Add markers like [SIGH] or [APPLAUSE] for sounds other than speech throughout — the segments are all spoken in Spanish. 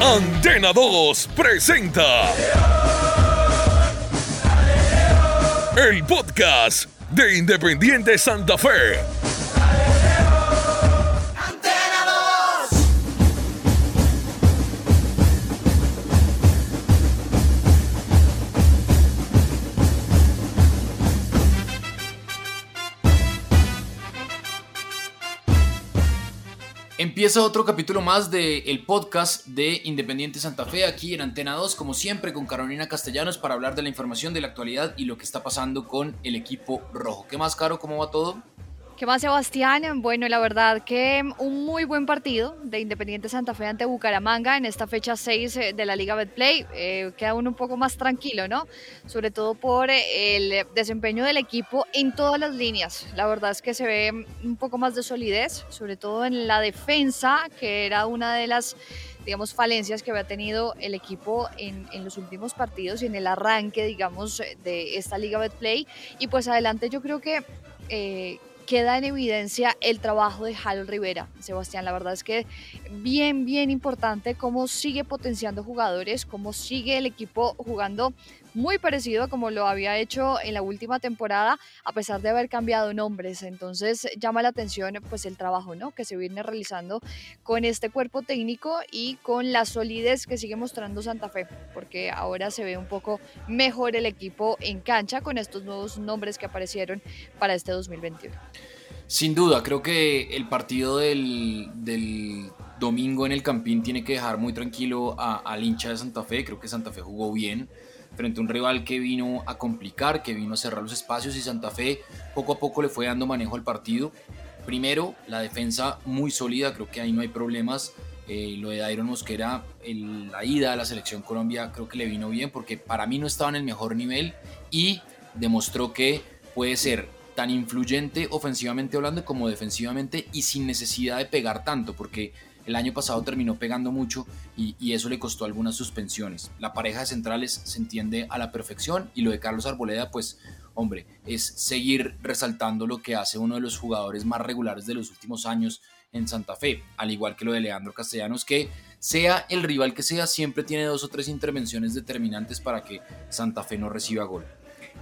Antena 2 presenta el podcast de Independiente Santa Fe. Empieza otro capítulo más del podcast de Independiente Santa Fe, aquí en Antena 2, como siempre, con Carolina Castellanos para hablar de la información de la actualidad y lo que está pasando con el equipo rojo. ¿Qué más, Caro? ¿Cómo va todo? ¿Qué más, Sebastián? Bueno, la verdad que un muy buen partido de Independiente Santa Fe ante Bucaramanga en esta fecha 6 eh, de la Liga Betplay. Eh, queda uno un poco más tranquilo, ¿no? Sobre todo por eh, el desempeño del equipo en todas las líneas. La verdad es que se ve un poco más de solidez, sobre todo en la defensa, que era una de las digamos, falencias que había tenido el equipo en, en, los últimos partidos y en el arranque, digamos, de esta Liga Betplay. Y pues adelante yo creo que eh, queda en evidencia el trabajo de Harold Rivera. Sebastián, la verdad es que bien, bien importante cómo sigue potenciando jugadores, cómo sigue el equipo jugando muy parecido como lo había hecho en la última temporada, a pesar de haber cambiado nombres. Entonces llama la atención pues el trabajo ¿no? que se viene realizando con este cuerpo técnico y con la solidez que sigue mostrando Santa Fe, porque ahora se ve un poco mejor el equipo en cancha con estos nuevos nombres que aparecieron para este 2021. Sin duda, creo que el partido del, del domingo en el Campín tiene que dejar muy tranquilo al hincha de Santa Fe. Creo que Santa Fe jugó bien frente a un rival que vino a complicar, que vino a cerrar los espacios y Santa Fe poco a poco le fue dando manejo al partido. Primero, la defensa muy sólida, creo que ahí no hay problemas. Eh, lo de Dairon Mosquera, la ida a la selección Colombia creo que le vino bien porque para mí no estaba en el mejor nivel y demostró que puede ser tan influyente ofensivamente hablando como defensivamente y sin necesidad de pegar tanto, porque el año pasado terminó pegando mucho y, eso le costó algunas suspensiones. La pareja de centrales se entiende a la perfección y lo de Carlos Arboleda, pues, hombre, es seguir resaltando lo que hace uno de los jugadores más regulares de los últimos años en Santa Fe, al igual que lo de Leandro Castellanos, que sea el rival que sea, siempre tiene dos o tres intervenciones determinantes para que Santa Fe no reciba gol.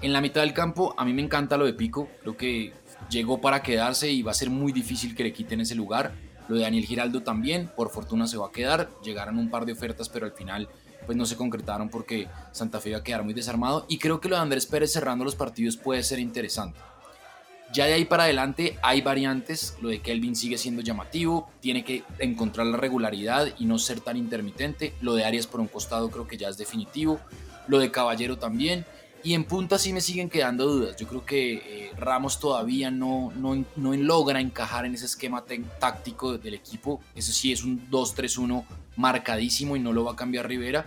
En la mitad del campo, a mí me encanta lo de Pico. Creo que llegó para quedarse y va a ser muy difícil que le quiten ese lugar. Lo de Daniel Giraldo también, por fortuna se va a quedar. Llegaron un par de ofertas, pero al final pues no se concretaron porque Santa Fe iba a quedar muy desarmado. Y creo que lo de Andrés Pérez cerrando los partidos puede ser interesante. Ya de ahí para adelante hay variantes. Lo de Kelvin sigue siendo llamativo. Tiene que encontrar la regularidad y no ser tan intermitente. Lo de Arias por un costado creo que ya es definitivo. Lo de Caballero también. Y en punta sí me siguen quedando dudas. Yo creo que eh, Ramos todavía no, no, no, logra encajar en ese esquema táctico del equipo. Eso sí es un 2-3-1 marcadísimo y no lo va a cambiar Rivera.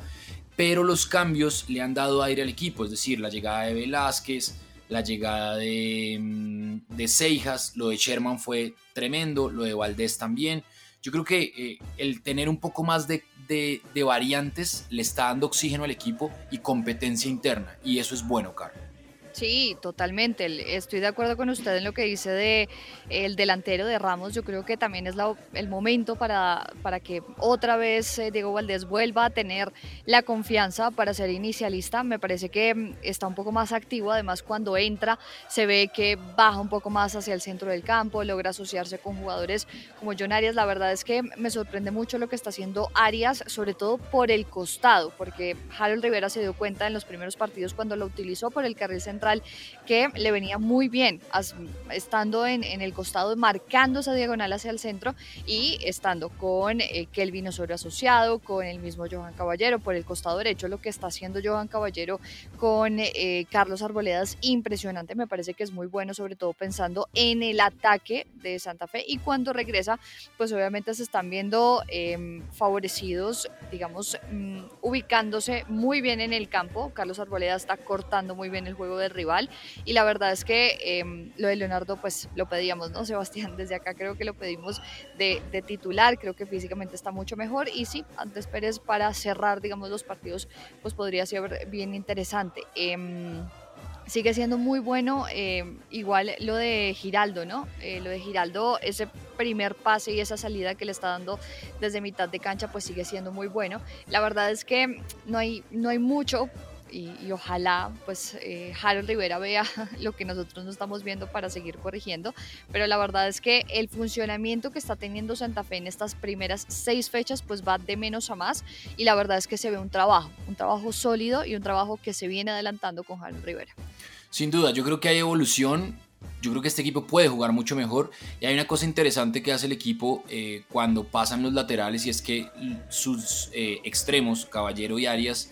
Pero los cambios le han dado aire al equipo. Es decir, la llegada de Velázquez, la llegada de, mm, de Seijas, lo de Sherman fue tremendo, lo de Valdés también. Yo creo que eh, el tener un poco más de, de, de, variantes le está dando oxígeno al equipo y competencia interna. Y eso es bueno, Carlos. Sí, totalmente. Estoy de acuerdo con usted en lo que dice de el delantero de Ramos. Yo creo que también es la, el momento para, para que otra vez eh, Diego Valdés vuelva a tener la confianza para ser inicialista. Me parece que mm, está un poco más activo. Además, cuando entra, se ve que baja un poco más hacia el centro del campo, logra asociarse con jugadores como John Arias. La verdad es que me sorprende mucho lo que está haciendo Arias, sobre todo por el costado, porque Harold Rivera se dio cuenta en los primeros partidos cuando lo utilizó por el carril central central que le venía muy bien, estando en, el costado, marcando esa diagonal hacia el centro y estando con eh, Kelvin Osorio asociado, con el mismo Johan Caballero por el costado derecho, lo que está haciendo Johan Caballero con eh, Carlos Arboledas, impresionante, me parece que es muy bueno, sobre todo pensando en el ataque de Santa Fe y cuando regresa, pues obviamente se están viendo em, favorecidos, digamos, mm, ubicándose muy bien en el campo, Carlos Arboleda está cortando muy bien el juego rival y la verdad es que em, lo de Leonardo pues lo pedíamos, ¿no? Sebastián, desde acá creo que lo pedimos de, titular, creo que físicamente está mucho mejor y sí, antes Pérez para cerrar, digamos, los partidos pues podría ser bien interesante. Em, sigue siendo muy bueno. Em, igual lo de Giraldo, ¿no? Eh, lo de Giraldo, ese primer pase y esa salida que le está dando desde mitad de cancha, pues sigue siendo muy bueno. La verdad es que no hay, no hay mucho y, ojalá pues eh, Harold Rivera vea [LAUGHS] lo que nosotros no estamos viendo para seguir corrigiendo, pero la verdad es que el funcionamiento que está teniendo Santa Fe en estas primeras seis fechas pues va de menos a más y la verdad es que se ve un trabajo, un trabajo sólido y un trabajo que se viene adelantando con Harold Rivera. Sin duda, yo creo que hay evolución, yo creo que este equipo puede jugar mucho mejor. Y hay una cosa interesante que hace el equipo eh, cuando pasan los laterales y es que sus eh, extremos, Caballero y Arias,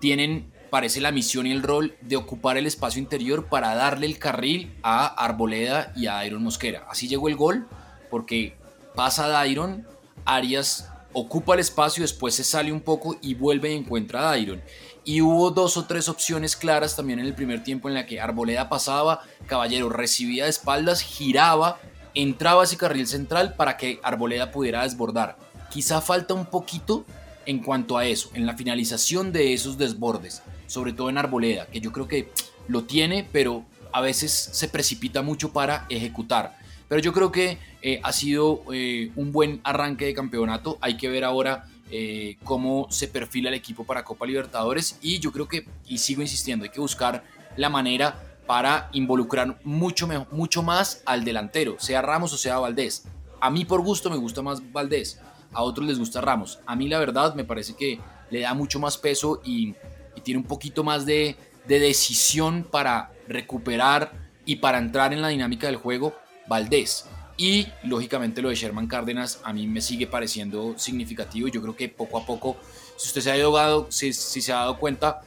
tienen parece la misión y el rol de ocupar el espacio interior para darle el carril a Arboleda y a Iron Mosquera. Así llegó el gol, porque pasa Dairon, Arias ocupa el espacio, después se sale un poco y vuelve y encuentra a Dairon. Y hubo dos o tres opciones claras también en el primer tiempo en la que Arboleda pasaba, Caballero recibía de espaldas, giraba, entraba a ese carril central para que Arboleda pudiera desbordar. Quizá falta un poquito en cuanto a eso, en la finalización de esos desbordes sobre todo en Arboleda, que yo creo que lo tiene, pero a veces se precipita mucho para ejecutar. Pero yo creo que eh, ha sido eh, un buen arranque de campeonato. Hay que ver ahora eh, cómo se perfila el equipo para Copa Libertadores. Y yo creo que, y sigo insistiendo, hay que buscar la manera para involucrar mucho, mucho más al delantero, sea Ramos o sea Valdés. A mí por gusto me gusta más Valdés, a otros les gusta Ramos. A mí la verdad me parece que le da mucho más peso y tiene un poquito más de, decisión para recuperar y para entrar en la dinámica del juego, Valdés. Y lógicamente lo de Sherman Cárdenas a mí me sigue pareciendo significativo. Yo creo que poco a poco, si usted se ha dado, si, se ha dado cuenta,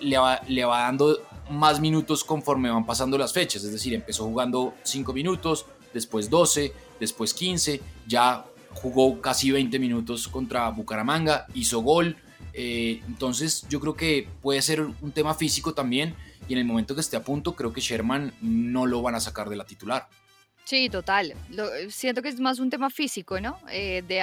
le va, le va dando más minutos conforme van pasando las fechas. Es decir, empezó jugando 5 minutos, después 12, después 15, ya jugó casi 20 minutos contra Bucaramanga, hizo gol, eh, entonces yo creo que puede ser un tema físico también y en el momento que esté a punto creo que Sherman no lo van a sacar de la titular. Sí, total. siento que es más un tema físico, ¿no? Eh, de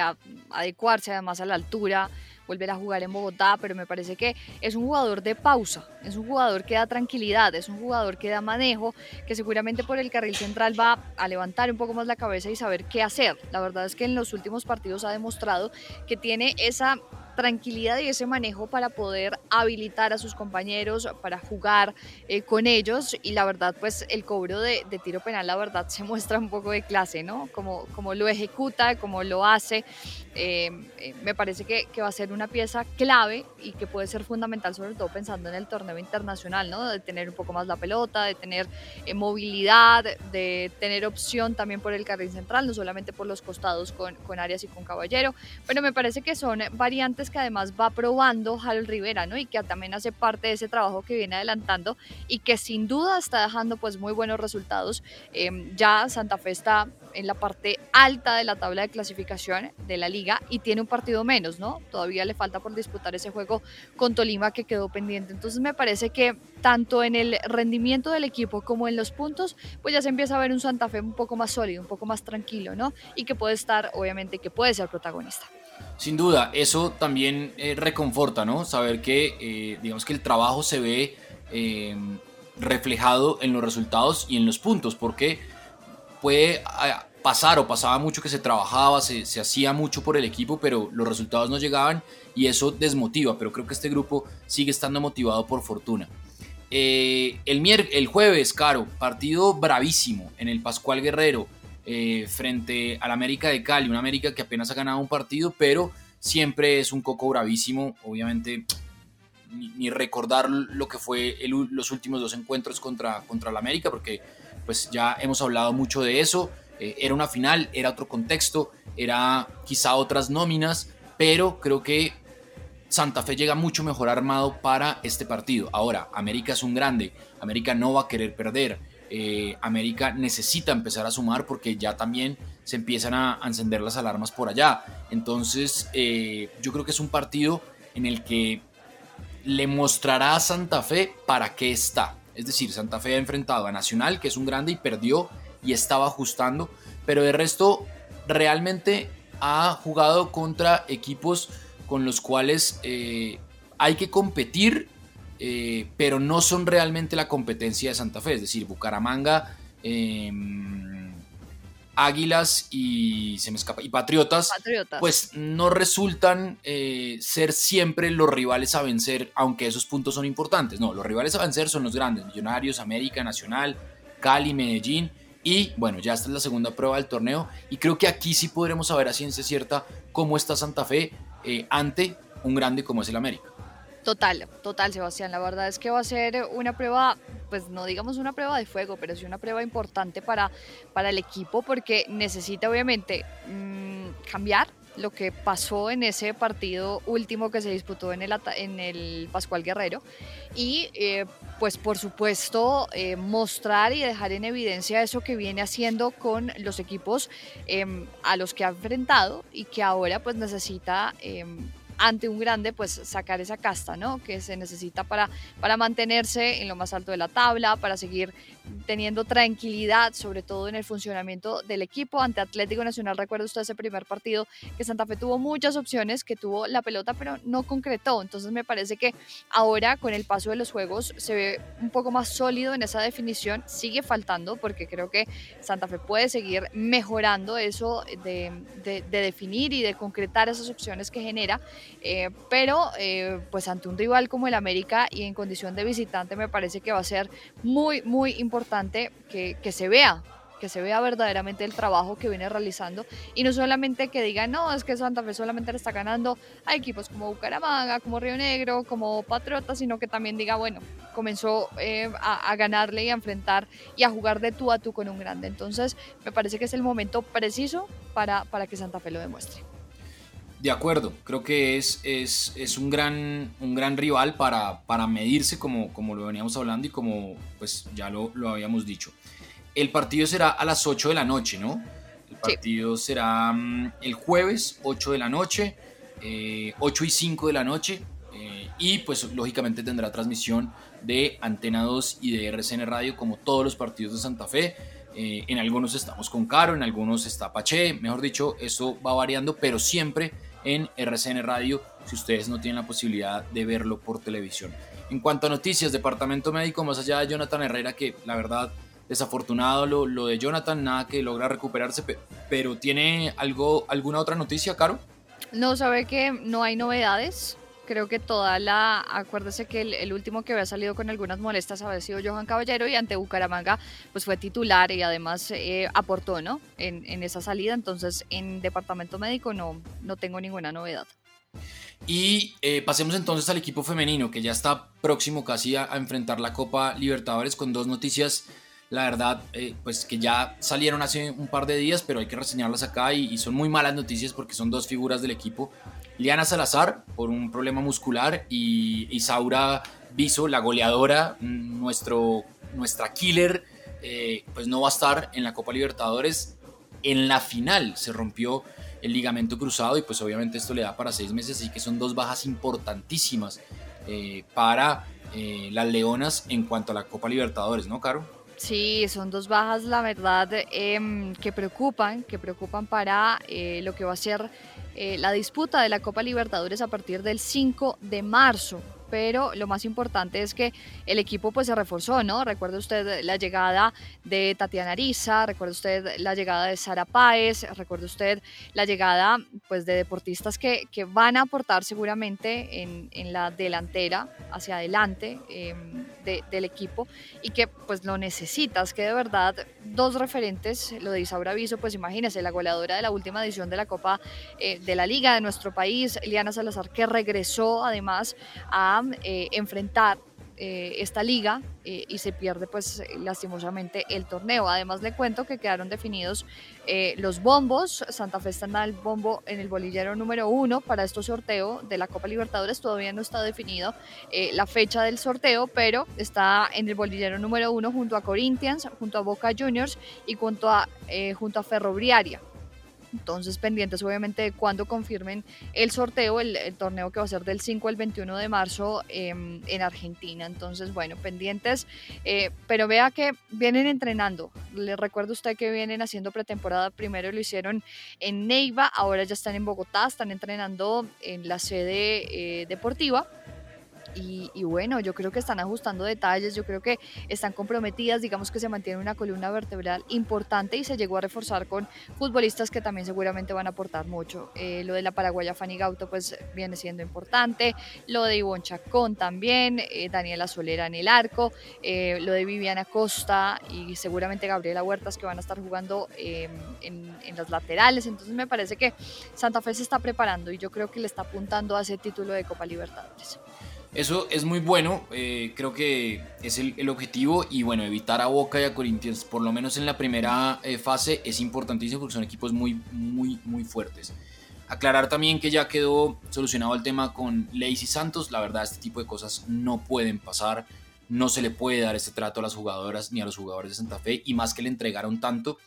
adecuarse además a la altura, volver a jugar en Bogotá, pero me parece que es un jugador de pausa, es un jugador que da tranquilidad, es un jugador que da manejo, que seguramente por el carril central va a levantar un poco más la cabeza y saber qué hacer. La verdad es que en los últimos partidos ha demostrado que tiene esa tranquilidad y ese manejo para poder habilitar a sus compañeros, para jugar eh, con ellos y la verdad pues el cobro de, tiro penal la verdad se [LAUGHS] muestra un poco de clase, ¿no? Como, como lo ejecuta, como lo hace, eh, eh, me parece que, que, va a ser una pieza clave y que puede ser fundamental sobre todo pensando en el torneo internacional, ¿no? De tener un poco más la pelota, de tener movilidad, de tener opción también por el carril central, no solamente por los costados con, con Arias y con Caballero, pero me parece que son variantes que además va probando Harold Rivera, ¿no? Y que también hace parte de ese trabajo que viene adelantando y que sin duda está dejando pues muy buenos resultados. Em, ya Santa Fe está en la parte alta de la tabla de clasificación de la liga y tiene un partido menos, ¿no? Todavía le falta por disputar ese juego con Tolima que quedó pendiente. Entonces me parece que tanto en el rendimiento del equipo como en los puntos, pues ya se empieza a ver un Santa Fe un poco más sólido, un poco más tranquilo, ¿no? Y que puede estar, obviamente, que puede ser protagonista. Sin duda, eso también eh, reconforta, ¿no? Saber que, eh, digamos que el trabajo se ve eh, reflejado en los resultados y en los puntos, porque puede pasar o pasaba mucho que se trabajaba, se, hacía mucho por el equipo, pero los resultados no llegaban y eso desmotiva, pero creo que este grupo sigue estando motivado por fortuna. el, el jueves, Caro, partido bravísimo en el Pascual Guerrero eh, frente al América de Cali, una América que apenas ha ganado un partido, pero siempre es un coco bravísimo. Obviamente ni, recordar lo que fue los últimos dos encuentros contra, contra la América, porque pues ya hemos hablado mucho de eso. Eh, era una final, era otro contexto, era quizá otras nóminas, pero creo que Santa Fe llega mucho mejor armado para este partido. Ahora, América es un grande, América no va a querer perder. Eh, América necesita empezar a sumar porque ya también se empiezan a, encender las alarmas por allá. Entonces, eh, yo creo que es un partido en el que le mostrará a Santa Fe para qué está. Es decir, Santa Fe ha enfrentado a Nacional, que es un grande y perdió y estaba ajustando, pero de resto realmente ha jugado contra equipos con los cuales eh, hay que competir eh, pero no son realmente la competencia de Santa Fe, es decir, Bucaramanga, em, Águilas y se me escapa y Patriotas, pues no resultan eh, ser siempre los rivales a vencer, aunque esos puntos son importantes. No, los rivales a vencer son los grandes, Millonarios, América, Nacional, Cali, Medellín. Y bueno, ya esta es la segunda prueba del torneo. Y creo que aquí sí podremos saber a ciencia cierta cómo está Santa Fe eh, ante un grande como es el América. Total, total, Sebastián. La verdad es que va a ser una prueba, pues no digamos una prueba de fuego, pero sí una prueba importante para, para el equipo porque necesita obviamente mm, cambiar lo que pasó en ese partido último que se disputó en el, en el Pascual Guerrero y eh, pues por supuesto eh, mostrar y dejar en evidencia eso que viene haciendo con los equipos em, a los que ha enfrentado y que ahora pues necesita em, ante un grande, pues sacar esa casta, ¿no? Que se necesita para, para mantenerse en lo más alto de la tabla, para seguir teniendo tranquilidad, sobre todo en el funcionamiento del equipo. Ante Atlético Nacional, recuerda usted ese primer partido que Santa Fe tuvo muchas opciones, que tuvo la pelota, pero no concretó. Entonces me parece que ahora con el paso de los juegos se ve un poco más sólido en esa definición. Sigue faltando porque creo que Santa Fe puede seguir mejorando eso de, de, definir y de concretar esas opciones que genera. Eh, pero eh, pues ante un rival como el América y en condición de visitante me parece que va a ser muy, muy importante que, que se vea que se vea verdaderamente el trabajo que viene realizando y no solamente que digan, no, es que Santa Fe solamente le está ganando a equipos como Bucaramanga, como Río Negro, como Patriota, sino que también diga, bueno, comenzó eh, a, a, ganarle y a enfrentar y a jugar de tú a tú con un grande. Entonces, me parece que es el momento preciso para, para que Santa Fe lo demuestre. De acuerdo, creo que es, es, es, un, gran, un gran rival para, para medirse como, como lo veníamos hablando y como pues ya lo, lo, habíamos dicho. El partido será a las 8 de la noche, ¿no? El partido será mm, el jueves, 8 de la noche, 8 eh, y 5 de la noche, eh, y pues lógicamente tendrá transmisión de Antena 2 y de RCN Radio como todos los partidos de Santa Fe. Eh, en algunos estamos con Caro, en algunos está Pache, mejor dicho, eso va variando, pero siempre en RCN Radio si ustedes no tienen la posibilidad de verlo por televisión. En cuanto a noticias, Departamento Médico, más allá de Jonathan Herrera, que la verdad desafortunado lo, lo de Jonathan, nada que logra recuperarse, pero ¿tiene algo, alguna otra noticia, Caro? No, sabe que no hay novedades creo que toda la, acuérdese que el, último que había salido con algunas molestias había sido Johan Caballero y ante Bucaramanga pues fue titular y además eh, aportó ¿no? En, en, esa salida, entonces en departamento médico no, no tengo ninguna novedad. Y eh, pasemos entonces al equipo femenino que ya está próximo casi a, enfrentar la Copa Libertadores con dos noticias la verdad, eh, pues que ya salieron hace un par de días, pero hay que reseñarlas acá y, y, son muy malas noticias porque son dos figuras del equipo Liana Salazar por un problema muscular y Isaura Viso, la goleadora, nuestro, nuestra killer, eh, pues no va a estar en la Copa Libertadores. En la final se rompió el ligamento cruzado y pues obviamente esto le da para seis meses, así que son dos bajas importantísimas eh, para eh, las Leonas en cuanto a la Copa Libertadores, ¿no, Caro? Sí, son dos bajas, la verdad, em, que preocupan, que preocupan para lo que va a ser eh, la disputa de la Copa Libertadores a partir del 5 de marzo pero lo más importante es que el equipo pues se reforzó, ¿no? Recuerda usted la llegada de Tatiana Ariza, recuerda usted la llegada de Sara Páez, recuerda usted la llegada pues de deportistas que, que van a aportar seguramente en, en la delantera hacia adelante em, del equipo y que pues lo necesitas, que de verdad dos referentes, lo de Isaura Viso, pues imagínese, la goleadora de la última edición de la Copa eh, de la Liga de nuestro país, Liana Salazar, que regresó además a eh, enfrentar eh, esta liga eh, y se pierde pues lastimosamente el torneo. Además le cuento que quedaron definidos eh, los bombos. Santa Fe está en el bombo en el bolillero número uno para este sorteo de la Copa Libertadores. Todavía no está definido la fecha del sorteo, pero está en el bolillero número uno junto a Corinthians, junto a Boca Juniors y junto a, junto a Ferroviaria. Entonces, pendientes obviamente de cuando confirmen el sorteo, el, torneo que va a ser del 5 al 21 de marzo em, en Argentina. Entonces, bueno, pendientes, eh, pero vea que vienen entrenando. Les recuerdo a usted que vienen haciendo pretemporada. Primero lo hicieron en Neiva, ahora ya están en Bogotá, están entrenando en la sede eh, deportiva y, bueno, yo creo que están ajustando detalles, yo creo que están comprometidas, digamos que se mantiene una columna vertebral importante y se llegó a reforzar con futbolistas que también seguramente van a aportar mucho. Eh, lo de la paraguaya Fanny Gauto pues viene siendo importante, lo de Ivonne Chacón también, eh, Daniela Solera en el arco, eh, lo de Viviana Costa y seguramente Gabriela Huertas que van a estar jugando em, en, en las laterales, entonces me parece que Santa Fe se está preparando y yo creo que le está apuntando a ese título de Copa Libertadores. Eso es muy bueno, eh, creo que es el, objetivo y bueno, evitar a Boca y a Corinthians, por lo menos en la primera eh, fase, es importantísimo porque son equipos muy, muy, muy fuertes. Aclarar también que ya quedó solucionado el tema con Lacey Santos, la verdad este tipo de cosas no pueden pasar, no se le puede dar este trato a las jugadoras ni a los jugadores de Santa Fe y más que le entregaron tanto,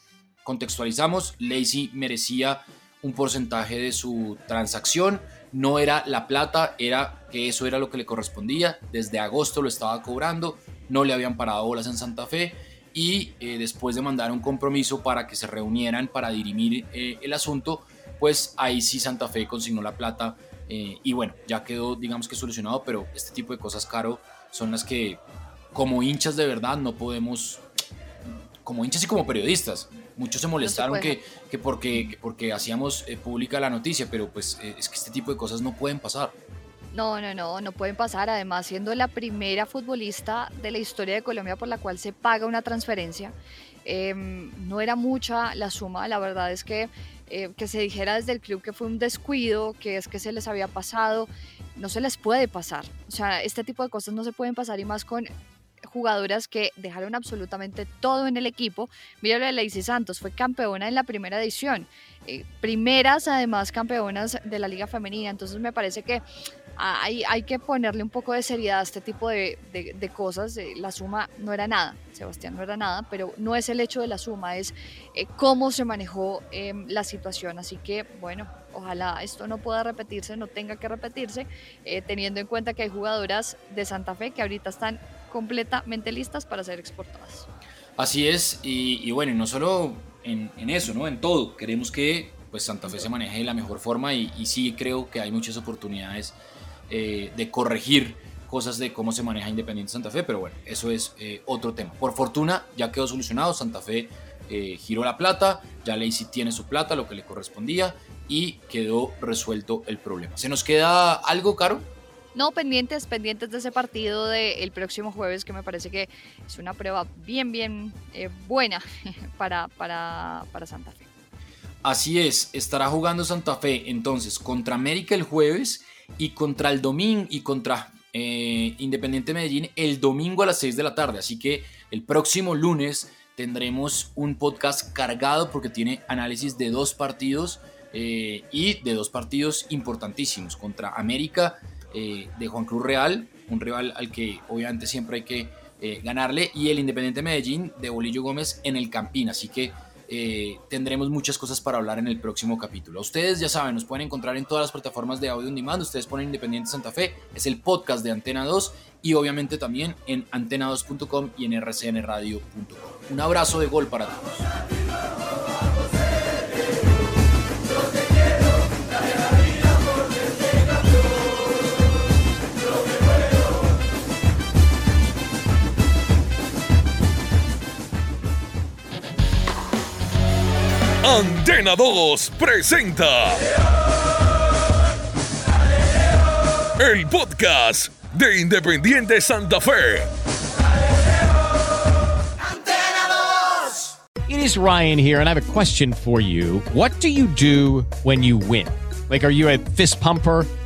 contextualizamos, Lacey merecía un porcentaje de su transacción, no era la plata, era que eso era lo que le correspondía. Desde agosto lo estaba cobrando, no le habían parado bolas en Santa Fe y eh, después de mandar un compromiso para que se reunieran para dirimir eh, el asunto, pues ahí sí Santa Fe consignó la plata eh, y bueno, ya quedó digamos que solucionado, pero este tipo de cosas, Caro, son las que como hinchas de verdad no podemos, como hinchas y como periodistas, Muchos se molestaron que, que, porque, porque hacíamos eh, pública la noticia, pero pues eh, es que este tipo de cosas no pueden pasar. No, no, no, no pueden pasar. Además, siendo la primera futbolista de la historia de Colombia por la cual se paga una transferencia, em, no era mucha la suma. La verdad es que eh, que se dijera desde el club que fue un descuido, que es que se les había pasado, no se les puede pasar. O sea, este tipo de cosas no se pueden pasar y más con jugadoras que dejaron absolutamente todo en el equipo. Mira lo de Lacey Santos, fue campeona en la primera edición. Eh, primeras además campeonas de la liga femenina. Entonces me parece que hay, hay que ponerle un poco de seriedad a este tipo de, de, cosas. Eh, la suma no era nada, Sebastián no era nada, pero no es el hecho de la suma, es eh, cómo se manejó em, la situación. Así que bueno, ojalá esto no pueda repetirse, no tenga que repetirse, teniendo en cuenta que hay jugadoras de Santa Fe que ahorita están completamente listas para ser exportadas. Así es, y, bueno, no solo en, eso, ¿no? En todo. Queremos que pues, Santa Fe se maneje de la mejor forma y, sí creo que hay muchas oportunidades eh, de corregir cosas de cómo se maneja Independiente Santa Fe, pero bueno, eso es eh, otro tema. Por fortuna ya quedó solucionado, Santa Fe eh, giró la plata, ya Lacey tiene su plata, lo que le correspondía, y quedó resuelto el problema. ¿Se nos queda algo, Caro? No, pendientes, pendientes de ese partido del próximo jueves, que me parece que es una prueba bien, bien eh, buena [LAUGHS] para, para, para Santa Fe. Así es, estará jugando Santa Fe entonces contra América el jueves y contra el domingo y contra eh, Independiente Medellín el domingo a las 6 de la tarde. Así que el próximo lunes tendremos un podcast cargado porque tiene análisis de dos partidos eh, y de dos partidos importantísimos contra América eh, de Juan Cruz Real, un rival al que obviamente siempre hay que eh, ganarle, y el Independiente Medellín de Bolillo Gómez en el Campín. Así que eh, tendremos muchas cosas para hablar en el próximo capítulo. Ustedes ya saben, nos pueden encontrar en todas las plataformas de audio on demand. Ustedes ponen Independiente Santa Fe, es el podcast de Antena 2 y obviamente también en antena2.com y en rcnradio.com. Un abrazo de gol para todos. Antena 2 presenta el podcast de Independiente Santa Fe. It is Ryan here and I have a question for you. What do you do when you win? Like, are you a fist pumper,